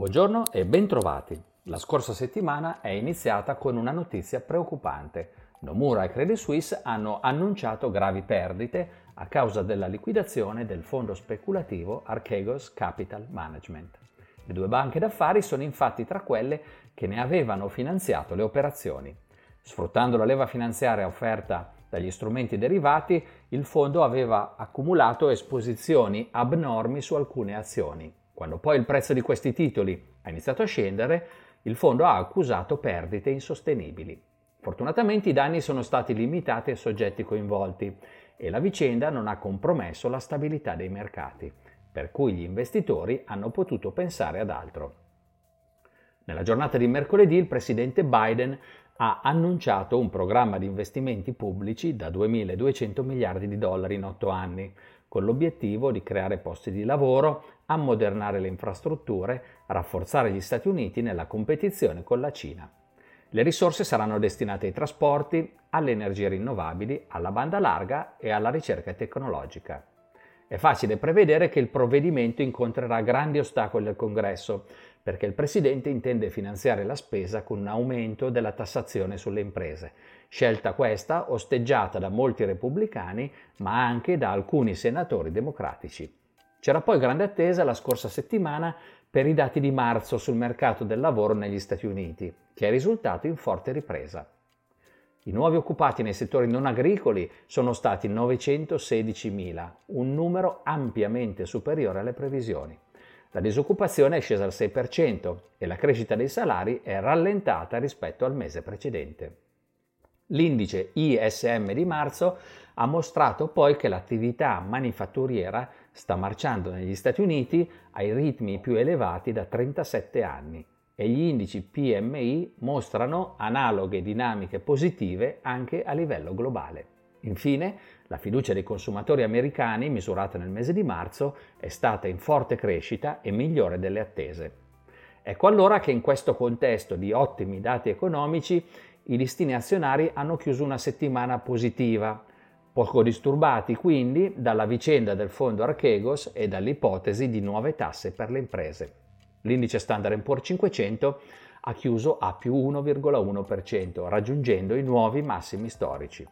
Buongiorno e bentrovati. La scorsa settimana è iniziata con una notizia preoccupante. Nomura e Credit Suisse hanno annunciato gravi perdite a causa della liquidazione del fondo speculativo Archegos Capital Management. Le due banche d'affari sono infatti tra quelle che ne avevano finanziato le operazioni. Sfruttando la leva finanziaria offerta dagli strumenti derivati, il fondo aveva accumulato esposizioni abnormi su alcune azioni. Quando poi il prezzo di questi titoli ha iniziato a scendere, il fondo ha accusato perdite insostenibili. Fortunatamente i danni sono stati limitati ai soggetti coinvolti e la vicenda non ha compromesso la stabilità dei mercati, per cui gli investitori hanno potuto pensare ad altro. Nella giornata di mercoledì il presidente Biden ha annunciato un programma di investimenti pubblici da 2.200 miliardi di dollari in otto anni, con l'obiettivo di creare posti di lavoro, ammodernare le infrastrutture, rafforzare gli Stati Uniti nella competizione con la Cina. Le risorse saranno destinate ai trasporti, alle energie rinnovabili, alla banda larga e alla ricerca tecnologica. È facile prevedere che il provvedimento incontrerà grandi ostacoli al Congresso, perché il Presidente intende finanziare la spesa con un aumento della tassazione sulle imprese, scelta questa osteggiata da molti repubblicani, ma anche da alcuni senatori democratici. C'era poi grande attesa la scorsa settimana per i dati di marzo sul mercato del lavoro negli Stati Uniti, che è risultato in forte ripresa. I nuovi occupati nei settori non agricoli sono stati 916.000, un numero ampiamente superiore alle previsioni. La disoccupazione è scesa al 6% e la crescita dei salari è rallentata rispetto al mese precedente. L'indice ISM di marzo ha mostrato poi che l'attività manifatturiera sta marciando negli Stati Uniti ai ritmi più elevati da 37 anni e gli indici PMI mostrano analoghe dinamiche positive anche a livello globale. Infine, la fiducia dei consumatori americani, misurata nel mese di marzo, è stata in forte crescita e migliore delle attese. Ecco allora che in questo contesto di ottimi dati economici i listini azionari hanno chiuso una settimana positiva, poco disturbati quindi dalla vicenda del fondo Archegos e dall'ipotesi di nuove tasse per le imprese. L'indice Standard Poor's 500 ha chiuso a più 1,1%, raggiungendo i nuovi massimi storici.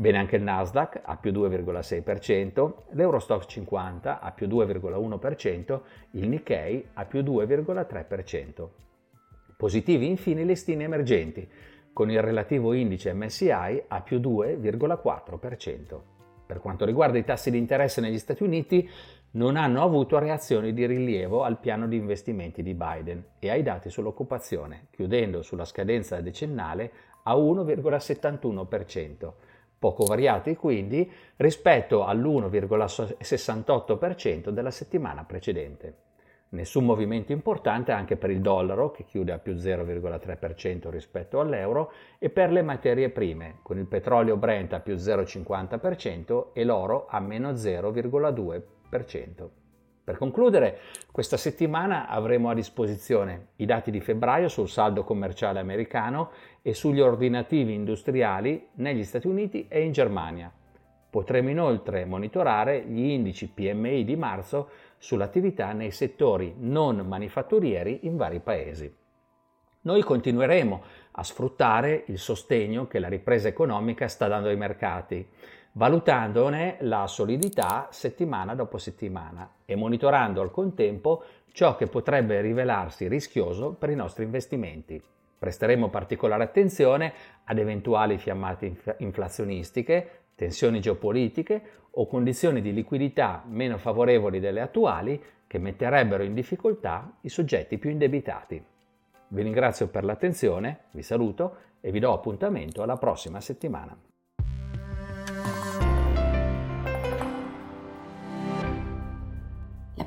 Bene anche il Nasdaq a più 2,6%, l'Eurostox 50 a più 2,1%, il Nikkei a più 2,3%. Positivi infine i listini emergenti, con il relativo indice MSI a più 2,4%. Per quanto riguarda i tassi di interesse negli Stati Uniti, non hanno avuto reazioni di rilievo al piano di investimenti di Biden e ai dati sull'occupazione, chiudendo sulla scadenza decennale a 1,71%, poco variati quindi rispetto all'1,68% della settimana precedente. Nessun movimento importante anche per il dollaro, che chiude a più 0,3% rispetto all'euro, e per le materie prime, con il petrolio Brent a più 0,50% e l'oro a meno 0,2%. Per concludere, questa settimana avremo a disposizione i dati di febbraio sul saldo commerciale americano e sugli ordinativi industriali negli Stati Uniti e in Germania. Potremo inoltre monitorare gli indici PMI di marzo sull'attività nei settori non manifatturieri in vari paesi. Noi continueremo a sfruttare il sostegno che la ripresa economica sta dando ai mercati, valutandone la solidità settimana dopo settimana e monitorando al contempo ciò che potrebbe rivelarsi rischioso per i nostri investimenti. Presteremo particolare attenzione ad eventuali fiammate inflazionistiche, tensioni geopolitiche o condizioni di liquidità meno favorevoli delle attuali che metterebbero in difficoltà i soggetti più indebitati. Vi ringrazio per l'attenzione, vi saluto e vi do appuntamento alla prossima settimana.